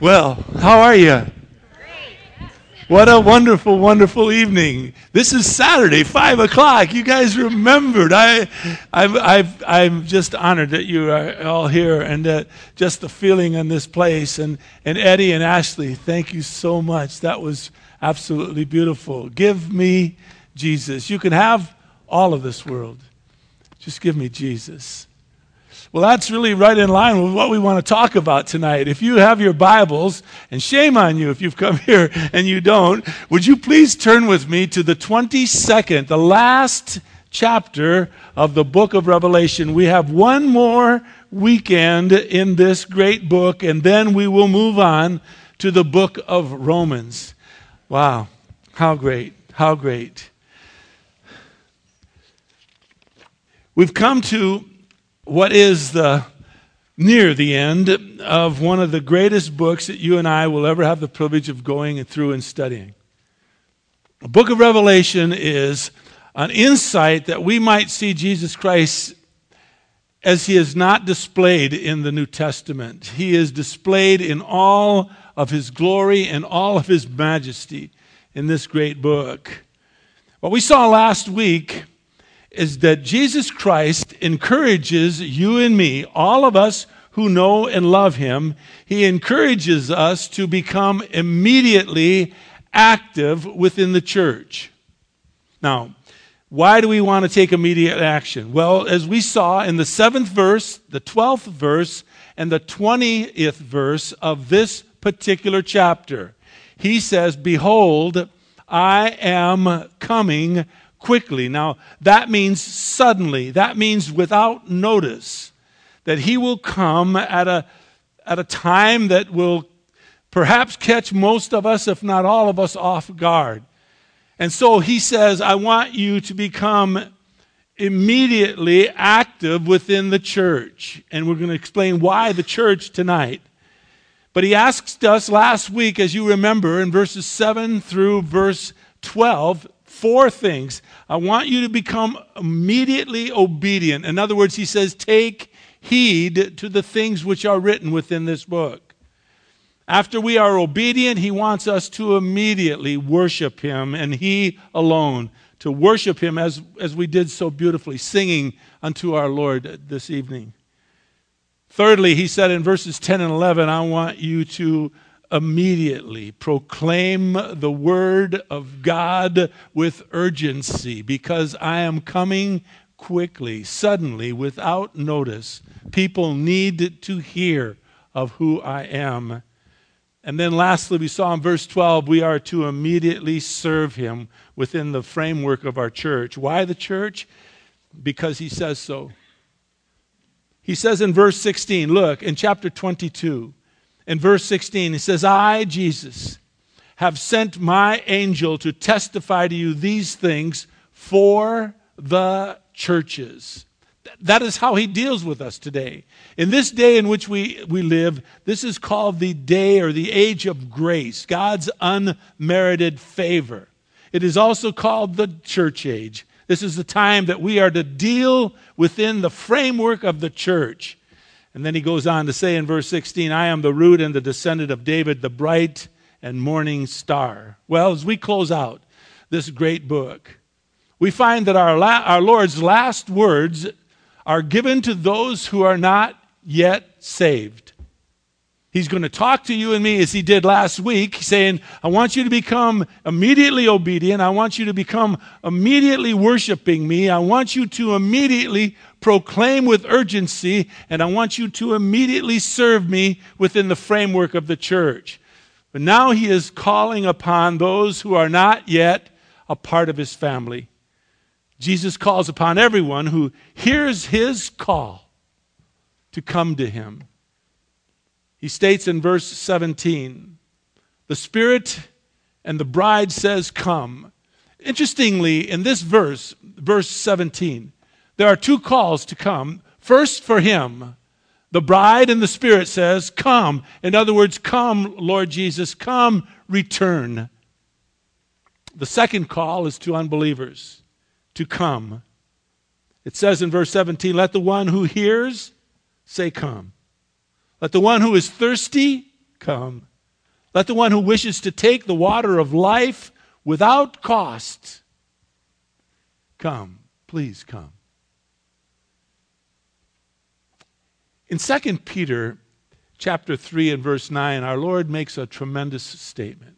Well, how are you? What a wonderful, wonderful evening. This is Saturday, 5 o'clock. You guys remembered. I, i am just honored that you are all here and uh, just the feeling in this place. And, and Eddie and Ashley, thank you so much. That was absolutely beautiful. Give me Jesus. You can have all of this world. Just give me Jesus. Well, that's really right in line with what we want to talk about tonight. If you have your Bibles, and shame on you if you've come here and you don't, would you please turn with me to the 22nd, the last chapter of the book of Revelation? We have one more weekend in this great book, and then we will move on to the book of Romans. Wow, how great, how great. We've come to what is the near the end of one of the greatest books that you and I will ever have the privilege of going through and studying. The book of Revelation is an insight that we might see Jesus Christ as he is not displayed in the New Testament. He is displayed in all of his glory and all of his majesty in this great book. What we saw last week is that Jesus Christ encourages you and me, all of us who know and love him, he encourages us to become immediately active within the church. Now, why do we want to take immediate action? Well, as we saw in the seventh verse, the twelfth verse, and the twentieth verse of this particular chapter, he says, Behold, I am coming quickly. Now, that means suddenly, that means without notice, that he will come at a, at a time that will perhaps catch most of us, if not all of us, off guard. And so he says, I want you to become immediately active within the church. And we're going to explain why the church tonight. But he asked us last week, as you remember, in verses 7 through verse 12, four things. I want you to become immediately obedient. In other words, he says, take heed to the things which are written within this book. After we are obedient, he wants us to immediately worship him and he alone, to worship him as, as we did so beautifully, singing unto our Lord this evening. Thirdly, he said in verses 10 and 11, I want you to immediately. Proclaim the word of God with urgency because I am coming quickly, suddenly, without notice. People need to hear of who I am. And then lastly, we saw in verse 12, we are to immediately serve him within the framework of our church. Why the church? Because he says so. He says in verse 16, look, in chapter 22, in verse 16, he says, I, Jesus, have sent my angel to testify to you these things for the churches. That is how he deals with us today. In this day in which we, we live, this is called the day or the age of grace, God's unmerited favor. It is also called the church age. This is the time that we are to deal within the framework of the church. And then he goes on to say in verse 16, I am the root and the descendant of David, the bright and morning star. Well, as we close out this great book, we find that our, la- our Lord's last words are given to those who are not yet saved. He's going to talk to you and me as he did last week, saying, I want you to become immediately obedient. I want you to become immediately worshiping me. I want you to immediately proclaim with urgency, and I want you to immediately serve me within the framework of the church. But now he is calling upon those who are not yet a part of his family. Jesus calls upon everyone who hears his call to come to him. He states in verse 17, the Spirit and the bride says, Come. Interestingly, in this verse, verse 17, there are two calls to come. First, for him, the bride and the Spirit says, Come. In other words, come, Lord Jesus, come, return. The second call is to unbelievers to come. It says in verse 17, Let the one who hears say, Come. Let the one who is thirsty come. Let the one who wishes to take the water of life without cost come. Please come. In 2 Peter chapter 3 and verse 9, our Lord makes a tremendous statement.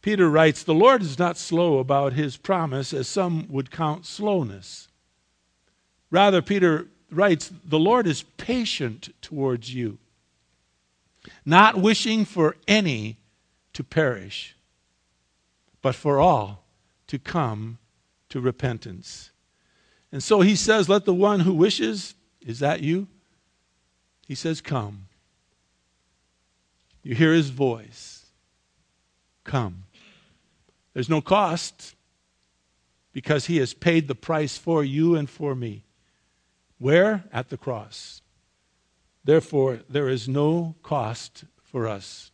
Peter writes, The Lord is not slow about his promise, as some would count slowness. Rather, Peter writes, The Lord is patient towards you, not wishing for any to perish, but for all to come to repentance. And so he says, Let the one who wishes, is that you? He says, Come. You hear his voice. Come. There's no cost because he has paid the price for you and for me. Where? At the cross. Therefore, there is no cost for us.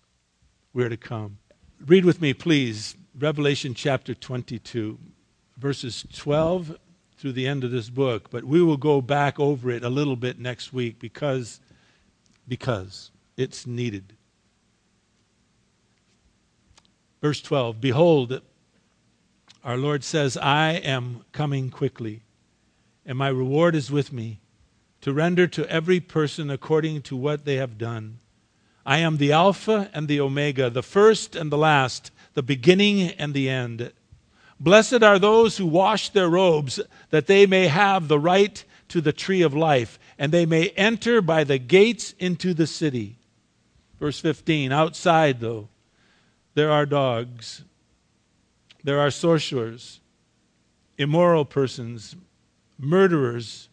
We're to come. Read with me, please, Revelation chapter 22, verses 12 through the end of this book, but we will go back over it a little bit next week because because it's needed. Verse 12 Behold, our Lord says, I am coming quickly, and my reward is with me to render to every person according to what they have done. I am the Alpha and the Omega, the first and the last, the beginning and the end. Blessed are those who wash their robes, that they may have the right to the tree of life, and they may enter by the gates into the city. Verse 15 Outside, though, there are dogs there are sorcerers, immoral persons, murderers,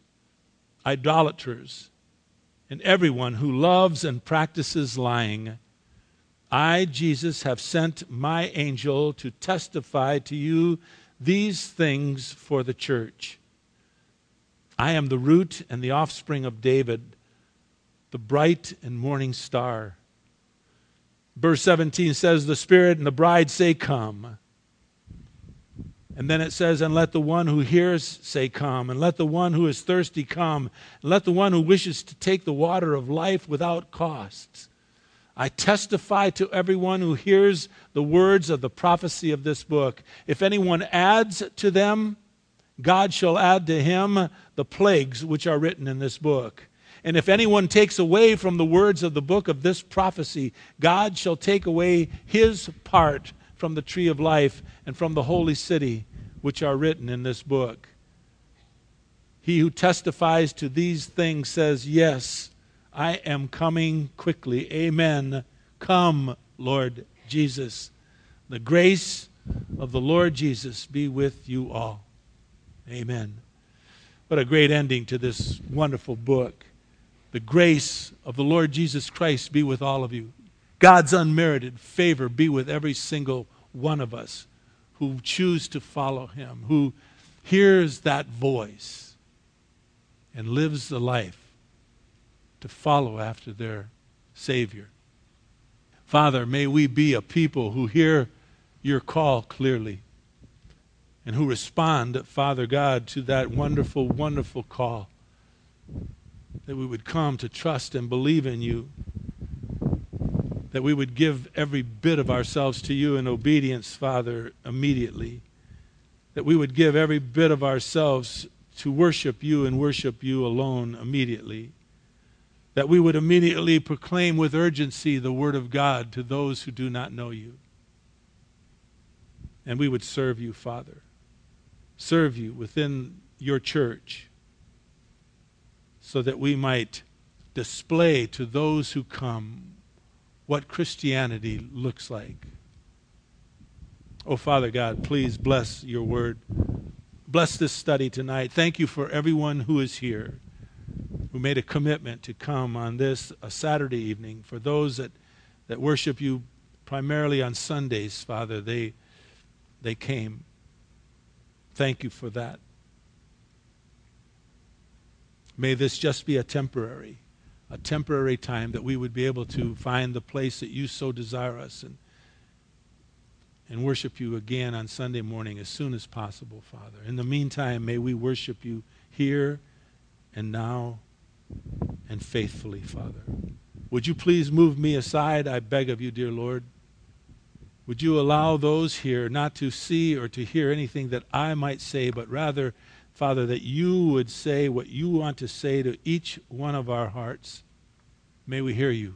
idolaters, and everyone who loves and practices lying. I, Jesus, have sent my angel to testify to you these things for the church. I am the root and the offspring of David, the bright and morning star. Verse 17 says, The Spirit and the bride say, Come. And then it says, And let the one who hears say, Come. And let the one who is thirsty come. And let the one who wishes to take the water of life without cost. I testify to everyone who hears the words of the prophecy of this book. If anyone adds to them, God shall add to him the plagues which are written in this book. And if anyone takes away from the words of the book of this prophecy, God shall take away his part from the tree of life and from the holy city which are written in this book. He who testifies to these things says, Yes, I am coming quickly. Amen. Come, Lord Jesus. The grace of the Lord Jesus be with you all. Amen. What a great ending to this wonderful book. The grace of the Lord Jesus Christ be with all of you. God's unmerited favor be with every single one of us who choose to follow him, who hears that voice and lives the life to follow after their Savior. Father, may we be a people who hear your call clearly and who respond, Father God, to that wonderful, wonderful call. That we would come to trust and believe in you that we would give every bit of ourselves to you in obedience, Father, immediately. That we would give every bit of ourselves to worship you and worship you alone immediately. That we would immediately proclaim with urgency the word of God to those who do not know you. And we would serve you, Father. Serve you within your church so that we might display to those who come what Christianity looks like. Oh, Father God, please bless your word. Bless this study tonight. Thank you for everyone who is here, who made a commitment to come on this a Saturday evening. For those that, that worship you primarily on Sundays, Father, they, they came. Thank you for that. May this just be a temporary a temporary time that we would be able to find the place that you so desire us and and worship you again on Sunday morning as soon as possible, Father. In the meantime, may we worship you here and now and faithfully, Father. Would you please move me aside, I beg of you, dear Lord? Would you allow those here not to see or to hear anything that I might say, but rather, Father, that you would say what you want to say to each one of our hearts? May we hear you.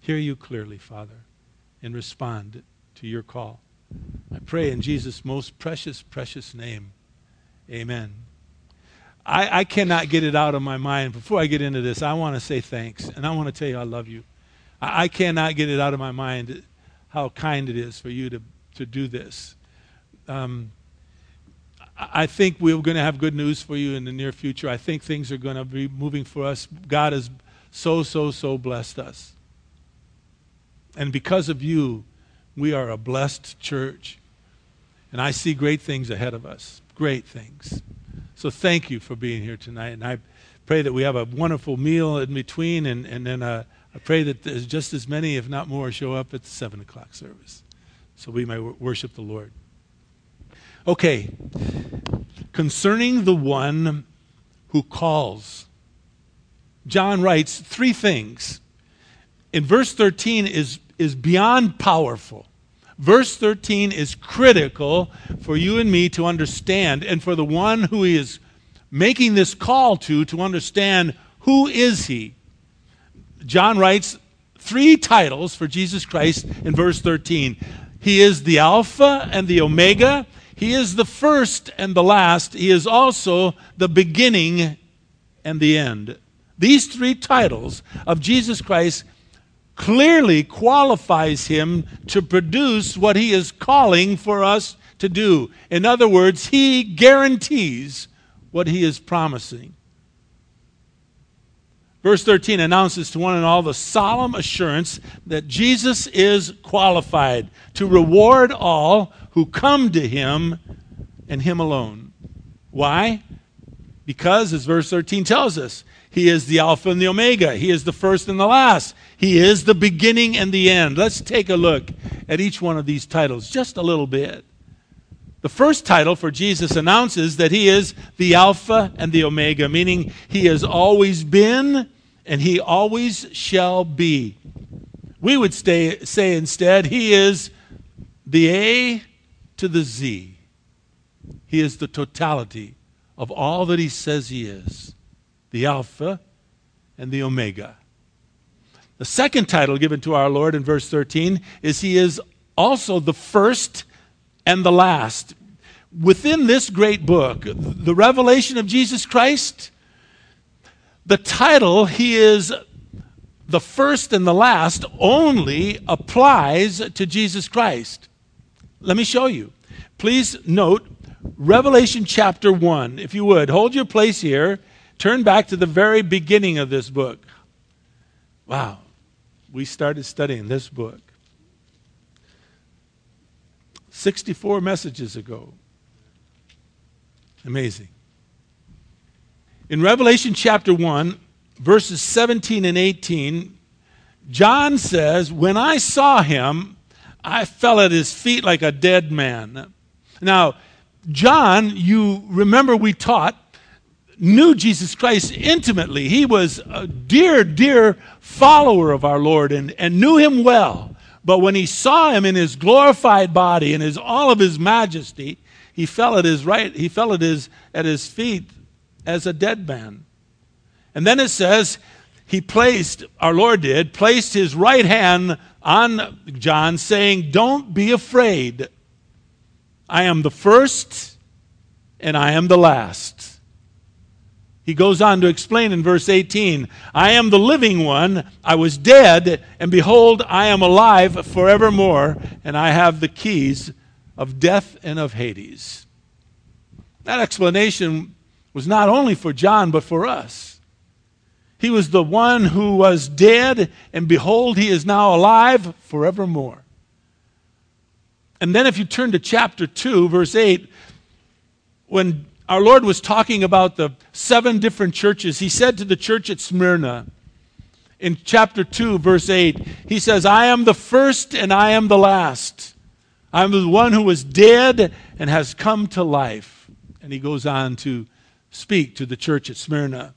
Hear you clearly, Father, and respond to your call. I pray in Jesus' most precious, precious name. Amen. I, I cannot get it out of my mind. Before I get into this, I want to say thanks, and I want to tell you I love you. I, I cannot get it out of my mind how kind it is for you to, to do this. Um, I think we're going to have good news for you in the near future. I think things are going to be moving for us. God has so, so, so blessed us. And because of you, we are a blessed church. And I see great things ahead of us. Great things. So thank you for being here tonight. And I pray that we have a wonderful meal in between and, and then uh, I pray that there's just as many, if not more, show up at the 7 o'clock service so we may worship the Lord. Okay, concerning the one who calls, John writes three things. In verse 13 is, is beyond powerful. Verse 13 is critical for you and me to understand, and for the one who is making this call to, to understand who is he? John writes three titles for Jesus Christ in verse 13. He is the Alpha and the Omega. He is the first and the last. He is also the beginning and the end. These three titles of Jesus Christ clearly qualifies him to produce what he is calling for us to do. In other words, he guarantees what he is promising. Verse 13 announces to one and all the solemn assurance that Jesus is qualified to reward all who come to him and him alone. Why? Because, as verse 13 tells us, he is the Alpha and the Omega. He is the first and the last. He is the beginning and the end. Let's take a look at each one of these titles just a little bit. The first title for Jesus announces that he is the Alpha and the Omega, meaning he has always been and he always shall be. We would stay, say instead, he is the A to the Z. He is the totality of all that he says he is the Alpha and the Omega. The second title given to our Lord in verse 13 is He is also the first and the last. Within this great book, the revelation of Jesus Christ, the title, He is the first and the last, only applies to Jesus Christ. Let me show you. Please note Revelation chapter 1, if you would. Hold your place here. Turn back to the very beginning of this book. Wow. We started studying this book 64 messages ago. Amazing. In Revelation chapter 1, verses 17 and 18, John says, When I saw him, I fell at his feet like a dead man. Now, John, you remember we taught, knew Jesus Christ intimately. He was a dear, dear follower of our Lord and, and knew him well. But when he saw him in his glorified body and his all of his majesty, he fell at his right, he fell at his at his feet as a dead man. And then it says he placed, our Lord did, placed his right hand on John, saying, Don't be afraid. I am the first and I am the last. He goes on to explain in verse 18 I am the living one. I was dead, and behold, I am alive forevermore, and I have the keys of death and of Hades. That explanation was not only for John, but for us. He was the one who was dead, and behold, he is now alive forevermore. And then, if you turn to chapter 2, verse 8, when our Lord was talking about the seven different churches. He said to the church at Smyrna in chapter 2, verse 8, He says, I am the first and I am the last. I'm the one who was dead and has come to life. And he goes on to speak to the church at Smyrna.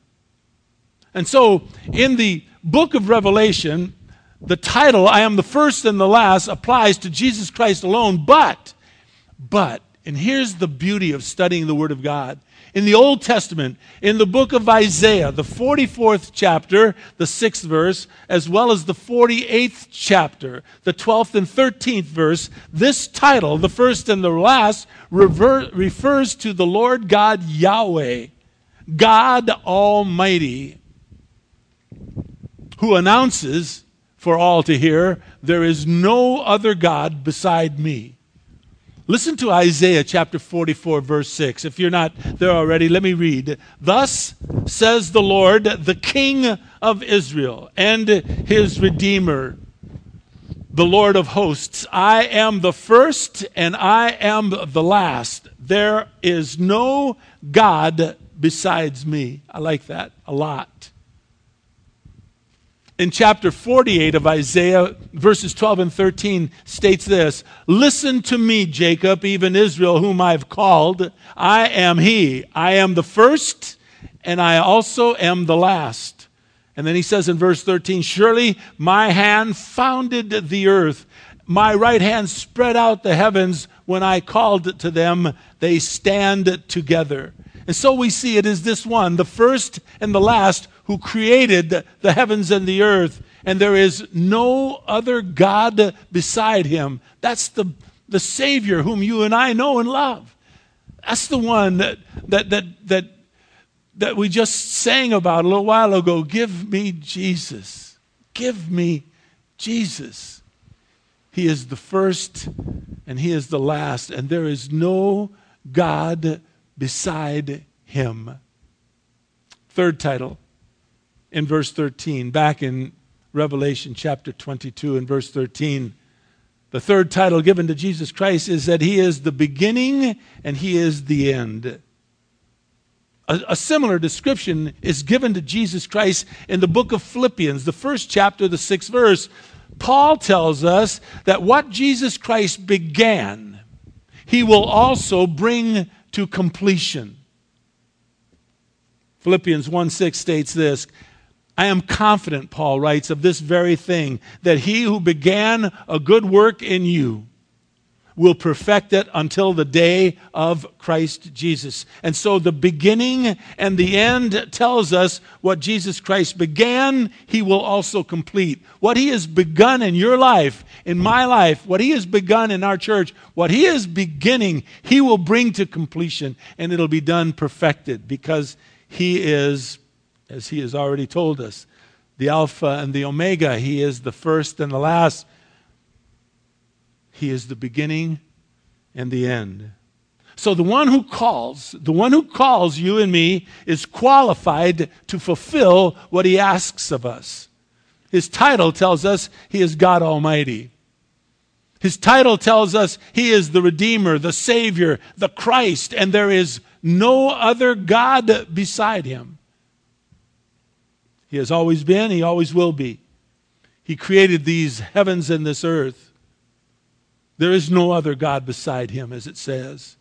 And so, in the book of Revelation, the title, I am the first and the last, applies to Jesus Christ alone. But, but, and here's the beauty of studying the Word of God. In the Old Testament, in the book of Isaiah, the 44th chapter, the 6th verse, as well as the 48th chapter, the 12th and 13th verse, this title, the first and the last, rever- refers to the Lord God Yahweh, God Almighty, who announces for all to hear, There is no other God beside me. Listen to Isaiah chapter 44, verse 6. If you're not there already, let me read. Thus says the Lord, the King of Israel and his Redeemer, the Lord of hosts I am the first and I am the last. There is no God besides me. I like that a lot in chapter 48 of Isaiah, verses 12 and 13, states this Listen to me, Jacob, even Israel, whom I've called. I am he. I am the first, and I also am the last. And then he says in verse 13, Surely my hand founded the earth, my right hand spread out the heavens. When I called to them, they stand together. And so we see it is this one, the first and the last, who created the heavens and the earth, and there is no other God beside him. That's the, the Savior whom you and I know and love. That's the one that, that, that, that, that we just sang about a little while ago. Give me Jesus. Give me Jesus. He is the first and He is the last, and there is no God beside Him. Third title in verse 13, back in Revelation chapter 22 and verse 13. The third title given to Jesus Christ is that He is the beginning and He is the end. A, a, similar description is given to Jesus Christ in the book of Philippians, the first chapter, the sixth verse. Paul tells us that what Jesus Christ began, He will also bring to completion. Philippians 1 6 states this I am confident, Paul writes, of this very thing, that he who began a good work in you will perfect it until the day of Christ Jesus. And so the beginning and the end tells us what Jesus Christ began, he will also complete. What he has begun in your life, in my life, what he has begun in our church, what he is beginning, he will bring to completion and it'll be done perfected because he is as he has already told us. The Alpha and the Omega. He is the first and the last. He is the beginning and the end. So the one who calls, the one who calls you and me is qualified to fulfill what he asks of us. His title tells us he is God Almighty. His title tells us he is the Redeemer, the Savior, the Christ, and there is no other God beside him. He has always been, He always will be. He created these heavens and this earth. There is no other God beside Him, as it says.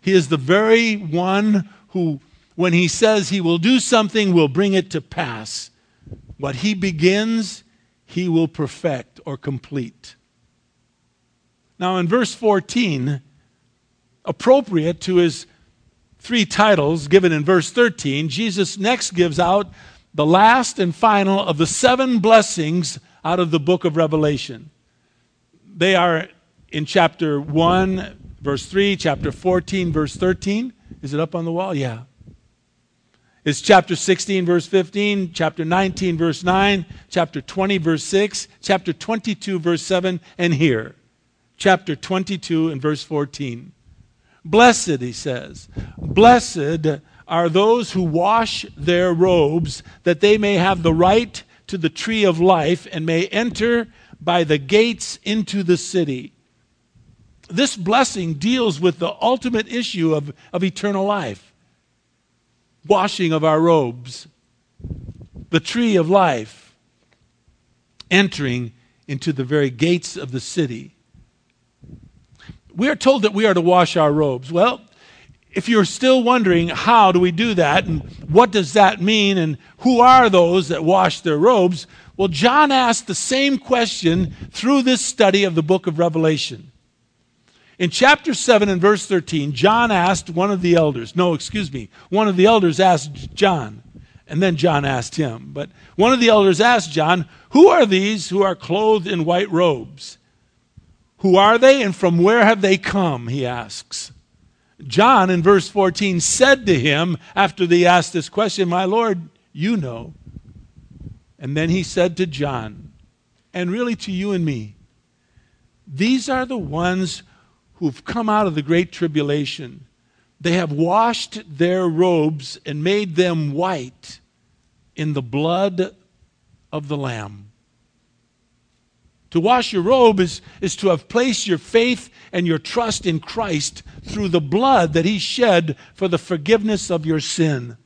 He is the very one who, when He says He will do something, will bring it to pass. What He begins, He will perfect or complete. Now, in verse 14, appropriate to his three titles given in verse 13, Jesus next gives out the last and final of the seven blessings out of the book of Revelation. They are in chapter 1, verse 3, chapter 14, verse 13. Is it up on the wall? Yeah. It's chapter 16, verse 15, chapter 19, verse 9, chapter 20, verse 6, chapter 22, verse 7, and here, chapter 22 and verse 14. Blessed, he says, blessed are those who wash their robes, that they may have the right to the tree of life and may enter by the gates into the city. This blessing deals with the ultimate issue of, of eternal life washing of our robes, the tree of life, entering into the very gates of the city. We are told that we are to wash our robes. Well, if you're still wondering how do we do that and what does that mean and who are those that wash their robes, well, John asked the same question through this study of the book of Revelation. In chapter 7 and verse 13, John asked one of the elders, no, excuse me, one of the elders asked John, and then John asked him. But one of the elders asked John, Who are these who are clothed in white robes? Who are they and from where have they come? He asks. John, in verse 14, said to him after they asked this question, My Lord, you know. And then he said to John, and really to you and me, these are the ones who've come out of the great tribulation. They have washed their robes and made them white in the blood of the Lamb. To wash your robe is, is to have placed your faith and your trust in Christ through the blood that He shed for the forgiveness of your sin.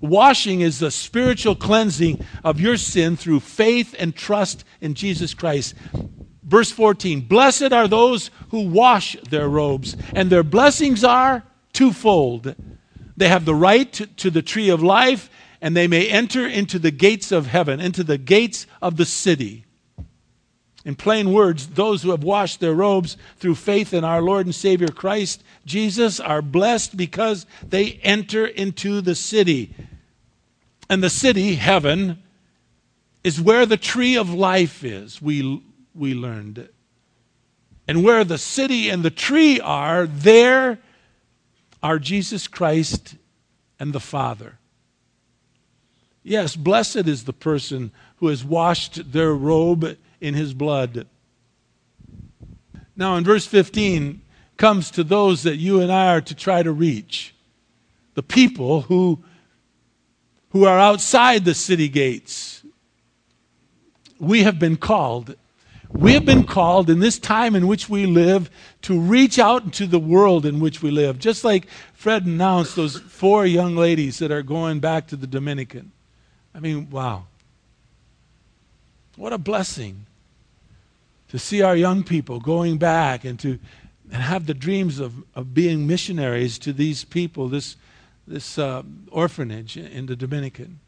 Washing is the spiritual cleansing of your sin through faith and trust in Jesus Christ. Verse 14 Blessed are those who wash their robes, and their blessings are twofold. They have the right to, to the tree of life, and they may enter into the gates of heaven, into the gates of the city. In plain words, those who have washed their robes through faith in our Lord and Savior Christ Jesus are blessed because they enter into the city. And the city, heaven, is where the tree of life is, we, we learned. And where the city and the tree are, there are Jesus Christ and the Father. Yes, blessed is the person who has washed their robe in his blood. Now, in verse 15, comes to those that you and I are to try to reach the people who, who are outside the city gates. We have been called. We have been called in this time in which we live to reach out into the world in which we live. Just like Fred announced those four young ladies that are going back to the Dominican. I mean, wow. What a blessing to see our young people going back and to and have the dreams of, of being missionaries to these people, this, this uh, orphanage in the Dominican.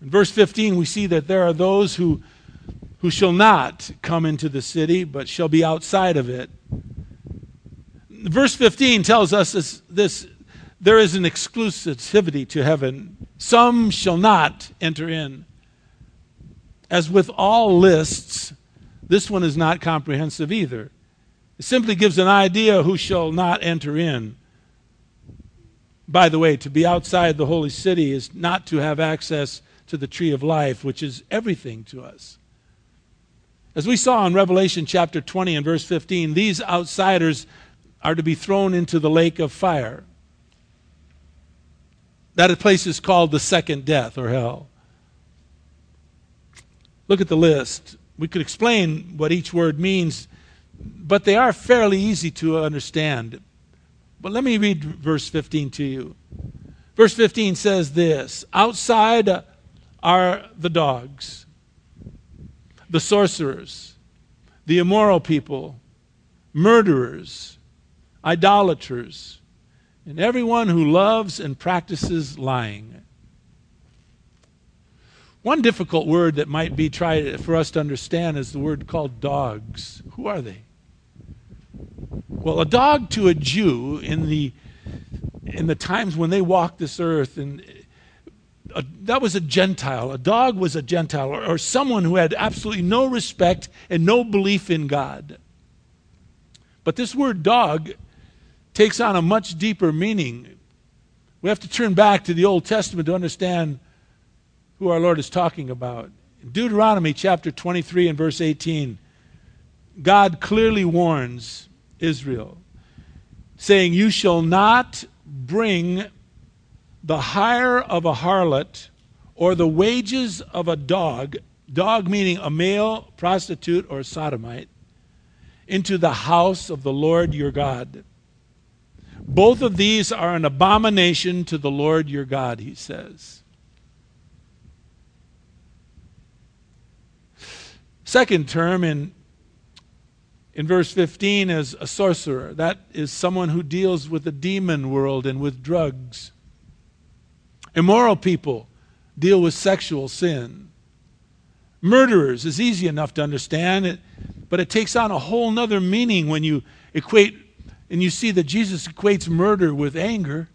In verse 15, we see that there are those who, who shall not come into the city, but shall be outside of it. Verse 15 tells us this, this there is an exclusivity to heaven. Some shall not enter in. As with all lists, this one is not comprehensive either. It simply gives an idea who shall not enter in. By the way, to be outside the holy city is not to have access to the tree of life, which is everything to us. As we saw in Revelation chapter 20 and verse 15, these outsiders are to be thrown into the lake of fire. That place is called the second death or hell. Look at the list. We could explain what each word means, but they are fairly easy to understand. But let me read verse 15 to you. Verse 15 says this Outside are the dogs, the sorcerers, the immoral people, murderers, idolaters, and everyone who loves and practices lying. One difficult word that might be tried for us to understand is the word called dogs. Who are they? Well, a dog to a Jew in the in the times when they walked this earth and a, that was a Gentile. A dog was a Gentile or, or someone who had absolutely no respect and no belief in God. But this word dog takes on a much deeper meaning. We have to turn back to the Old Testament to understand who our Lord is talking about. Deuteronomy chapter 23 and verse 18, God clearly warns Israel, saying, You shall not bring the hire of a harlot or the wages of a dog, dog meaning a male prostitute or sodomite, into the house of the Lord your God. Both of these are an abomination to the Lord your God, he says. Second term in in verse 15 is a sorcerer. That is someone who deals with the demon world and with drugs. Immoral people deal with sexual sin. Murderers is easy enough to understand, but it takes on a whole nother meaning when you equate and you see that Jesus equates murder with anger.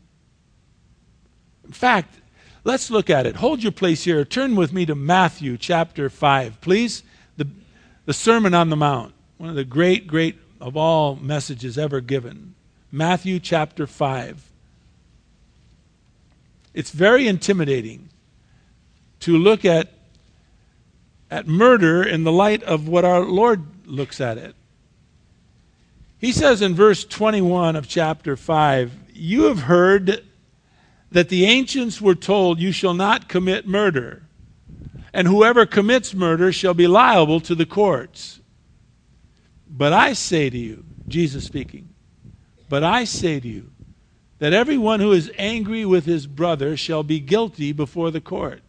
In fact, let's look at it. Hold your place here. Turn with me to Matthew chapter 5, please. The, Sermon on the Mount, one of the great, great of all messages ever given. Matthew chapter 5. It's very intimidating to look at, at murder in the light of what our Lord looks at it. He says in verse 21 of chapter 5 You have heard that the ancients were told, You shall not commit murder, and whoever commits murder shall be liable to the courts. But I say to you, Jesus speaking, but I say to you, that everyone who is angry with his brother shall be guilty before the court.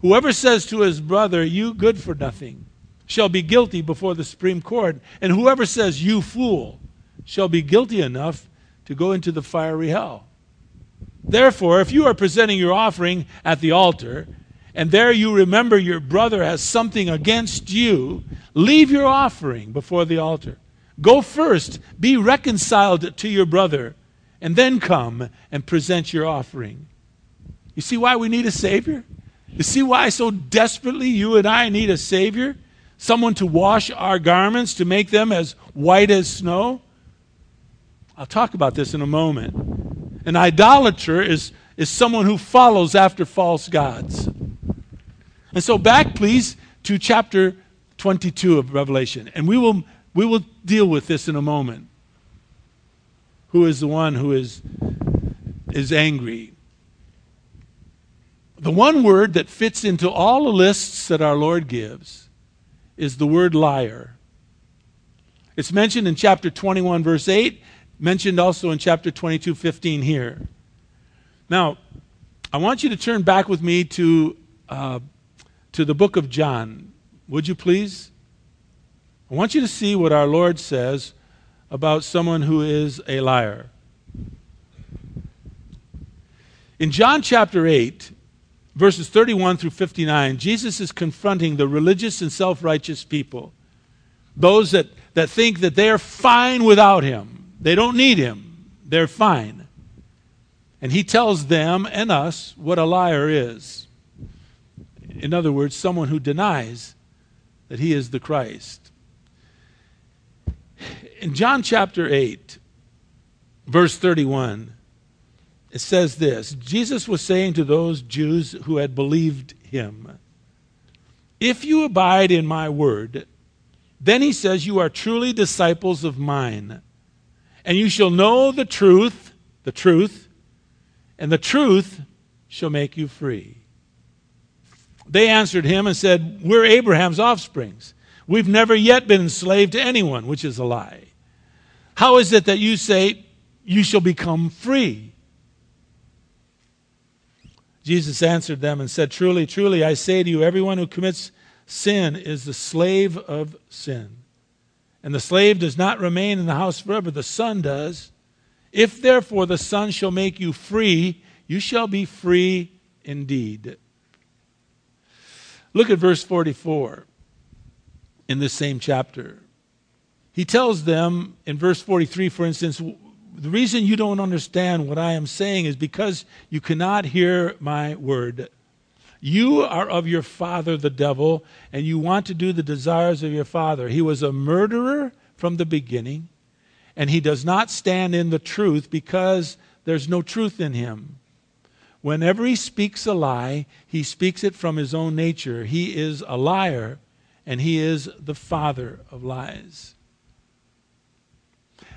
Whoever says to his brother, You good for nothing, shall be guilty before the Supreme Court. And whoever says, You fool, shall be guilty enough to go into the fiery hell. Therefore, if you are presenting your offering at the altar, and there you remember your brother has something against you, leave your offering before the altar. Go first, be reconciled to your brother, and then come and present your offering. You see why we need a Savior? You see why so desperately you and I need a Savior? someone to wash our garments to make them as white as snow? I'll talk about this in a moment. An idolater is, is someone who follows after false gods. And so, back, please, to chapter 22 of Revelation. And we will, we will deal with this in a moment. Who is the one who is, is angry? The one word that fits into all the lists that our Lord gives is the word liar. It's mentioned in chapter 21, verse 8, mentioned also in chapter 22, 15 here. Now, I want you to turn back with me to, uh, to the book of John. Would you please? I want you to see what our Lord says about someone who is a liar. In John chapter 8, verses 31 through 59, Jesus is confronting the religious and self righteous people, those that, that think that they're fine without him. They don't need him, they're fine. And he tells them and us what a liar is. In other words, someone who denies that he is the Christ. In John chapter 8, verse 31, it says this Jesus was saying to those Jews who had believed him, If you abide in my word, then he says, You are truly disciples of mine, and you shall know the truth, the truth, and the truth shall make you free. They answered him and said, We're Abraham's offsprings. We've never yet been enslaved to anyone, which is a lie. How is it that you say, You shall become free? Jesus answered them and said, Truly, truly, I say to you, everyone who commits sin is the slave of sin. And the slave does not remain in the house forever, the Son does. If therefore the Son shall make you free, you shall be free indeed. Look at verse 44 in this same chapter. He tells them in verse 43, for instance, the reason you don't understand what I am saying is because you cannot hear my word. You are of your father, the devil, and you want to do the desires of your father. He was a murderer from the beginning, and he does not stand in the truth because there's no truth in him. Whenever he speaks a lie, he speaks it from his own nature. He is a liar, and he is the father of lies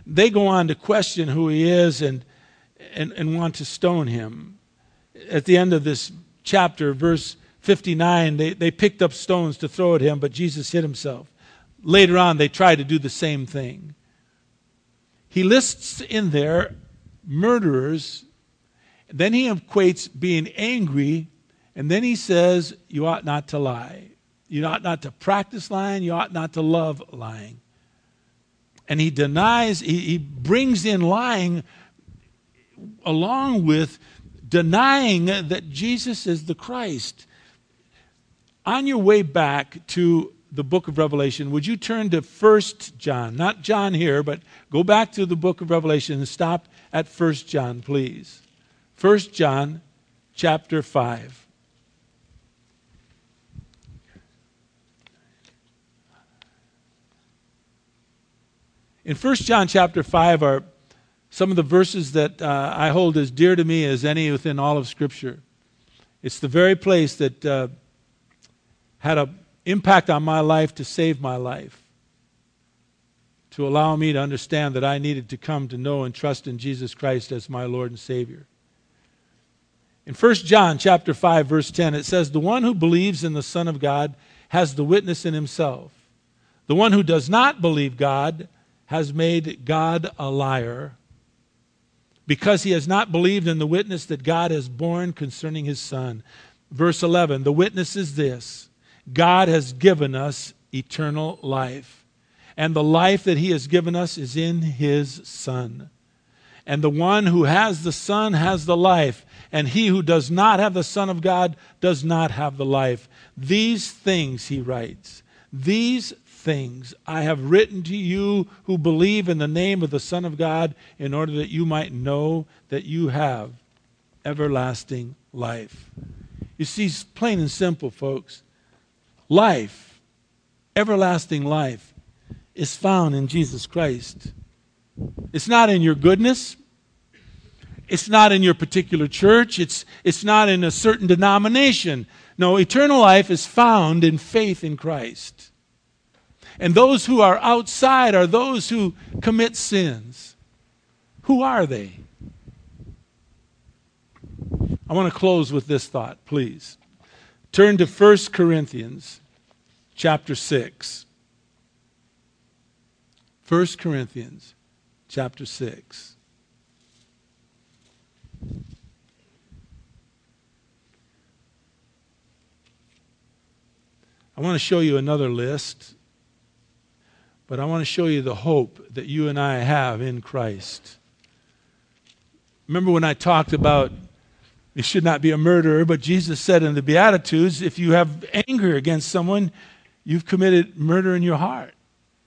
they go on to question who he is and, and, and want to stone him. At the end of this chapter, verse 59, they, they picked up stones to throw at him, but Jesus hid himself. Later on, they tried to do the same thing. He lists in there murderers, then he equates being angry, and then he says, You ought not to lie. You ought not to practice lying, you ought not to love lying. And he denies, he, he brings in lying along with denying that Jesus is the Christ. On your way back to the book of Revelation, would you turn to First John? Not John here, but go back to the book of Revelation and stop at First John, please. First John chapter 5. In 1 John chapter 5 are some of the verses that uh, I hold as dear to me as any within all of Scripture. It's the very place that uh, had an impact on my life to save my life, to allow me to understand that I needed to come to know and trust in Jesus Christ as my Lord and Savior. In 1 John chapter 5 verse 10 it says the one who believes in the son of God has the witness in himself. The one who does not believe God has made God a liar because he has not believed in the witness that God has borne concerning his Son. Verse 11 The witness is this God has given us eternal life, and the life that he has given us is in his Son. And the one who has the Son has the life, and he who does not have the Son of God does not have the life. These things, he writes, these things I have written to you who believe in the name of the Son of God, in order that you might know that you have everlasting life. You see, plain and simple, folks. Life, everlasting life, is found in Jesus Christ. It's not in your goodness. It's not in your particular church. It's, it's not in a certain denomination. No, eternal life is found in faith in Christ. And those who are outside are those who commit sins. Who are they? I want to close with this thought, please. Turn to 1 Corinthians chapter 6. 1 Corinthians chapter 6. I want to show you another list but I want to show you the hope that you and I have in Christ. Remember when I talked about you should not be a murderer, but Jesus said in the Beatitudes, if you have anger against someone, you've committed murder in your heart.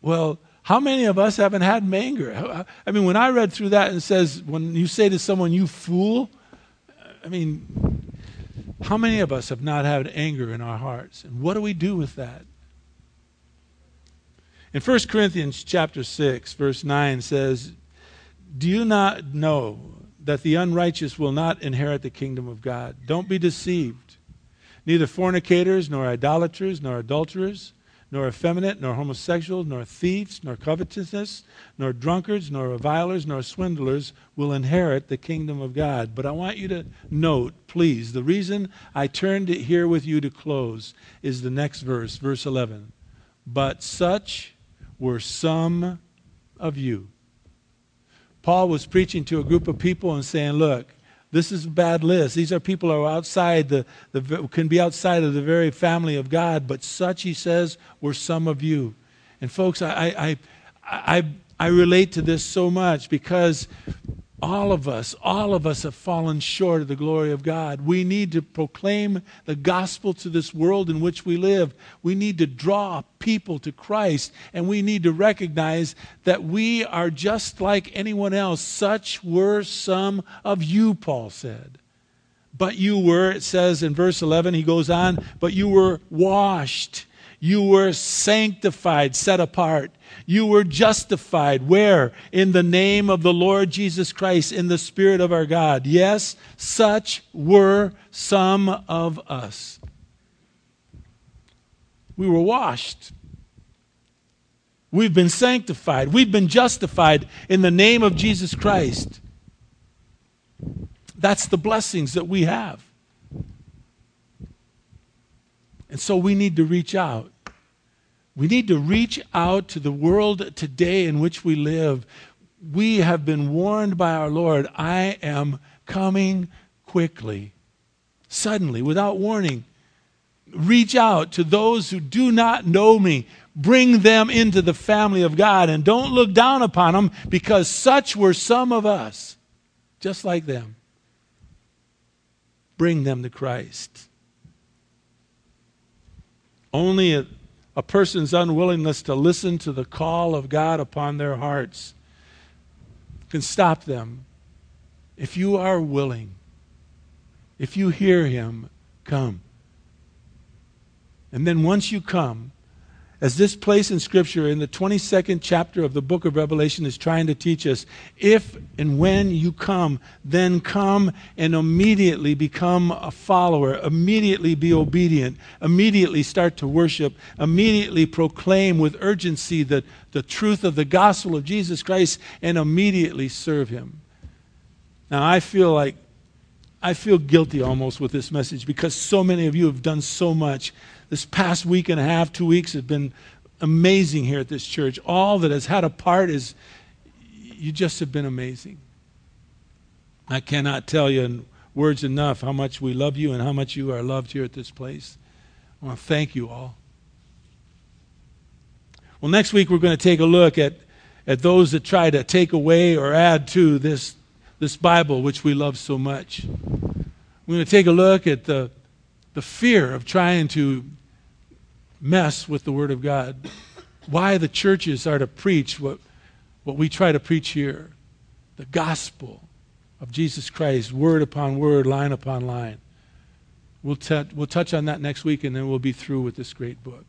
Well, how many of us haven't had anger? I mean, when I read through that and says, when you say to someone, you fool, I mean, how many of us have not had anger in our hearts? And what do we do with that? In 1 Corinthians chapter 6, verse 9 says, Do you not know that the unrighteous will not inherit the kingdom of God? Don't be deceived. Neither fornicators, nor idolaters, nor adulterers, nor effeminate, nor homosexuals, nor thieves, nor covetousness, nor drunkards, nor revilers, nor swindlers will inherit the kingdom of God. But I want you to note, please, the reason I turned it here with you to close is the next verse, verse 11. But such were some of you. Paul was preaching to a group of people and saying, Look, this is a bad list. These are people who are outside the, the can be outside of the very family of God, but such, he says, were some of you. And folks, I, I, I, I relate to this so much because all of us, all of us have fallen short of the glory of God. We need to proclaim the gospel to this world in which we live. We need to draw people to Christ, and we need to recognize that we are just like anyone else. Such were some of you, Paul said. But you were, it says in verse 11, he goes on, but you were washed you were sanctified, set apart. You were justified. Where? In the name of the Lord Jesus Christ, in the Spirit of our God. Yes, such were some of us. We were washed. We've been sanctified. We've been justified in the name of Jesus Christ. That's the blessings that we have. And so we need to reach out. We need to reach out to the world today in which we live. We have been warned by our Lord I am coming quickly, suddenly, without warning. Reach out to those who do not know me. Bring them into the family of God and don't look down upon them because such were some of us, just like them. Bring them to Christ. Only a, a person's unwillingness to listen to the call of God upon their hearts can stop them. If you are willing, if you hear Him, come. And then once you come, as this place in Scripture in the 22nd chapter of the book of Revelation is trying to teach us, if and when you come, then come and immediately become a follower, immediately be obedient, immediately start to worship, immediately proclaim with urgency the, the truth of the gospel of Jesus Christ, and immediately serve Him. Now, I feel like I feel guilty almost with this message because so many of you have done so much. This past week and a half, two weeks has been amazing here at this church. All that has had a part is you just have been amazing. I cannot tell you in words enough how much we love you and how much you are loved here at this place. I want to thank you all. Well, next week we're going to take a look at, at those that try to take away or add to this this Bible, which we love so much. We're going to take a look at the, the fear of trying to mess with the Word of God. Why the churches are to preach what, what we try to preach here the gospel of Jesus Christ, word upon word, line upon line. We'll, t- we'll touch on that next week and then we'll be through with this great book.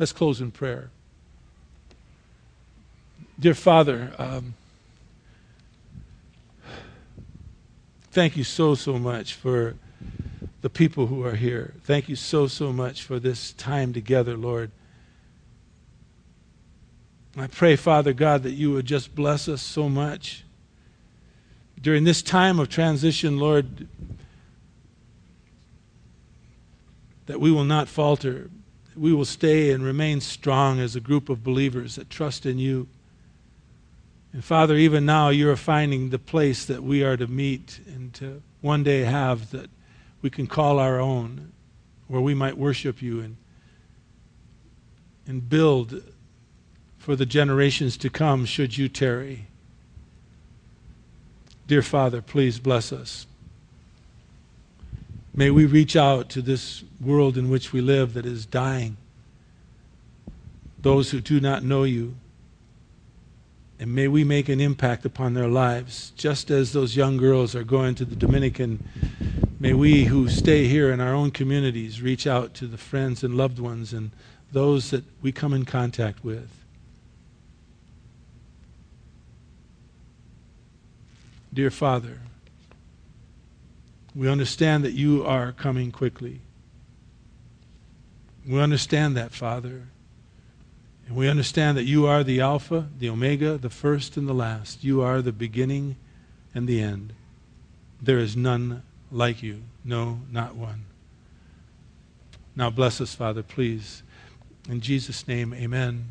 Let's close in prayer. Dear Father, um, Thank you so, so much for the people who are here. Thank you so, so much for this time together, Lord. I pray, Father God, that you would just bless us so much. During this time of transition, Lord, that we will not falter. We will stay and remain strong as a group of believers that trust in you. And Father, even now you are finding the place that we are to meet and to one day have that we can call our own, where we might worship you and, and build for the generations to come should you tarry. Dear Father, please bless us. May we reach out to this world in which we live that is dying, those who do not know you. And may we make an impact upon their lives, just as those young girls are going to the Dominican. May we who stay here in our own communities reach out to the friends and loved ones and those that we come in contact with. Dear Father, we understand that you are coming quickly. We understand that, Father. And we understand that you are the Alpha, the Omega, the first and the last. You are the beginning and the end. There is none like you. No, not one. Now bless us, Father, please. In Jesus' name, amen.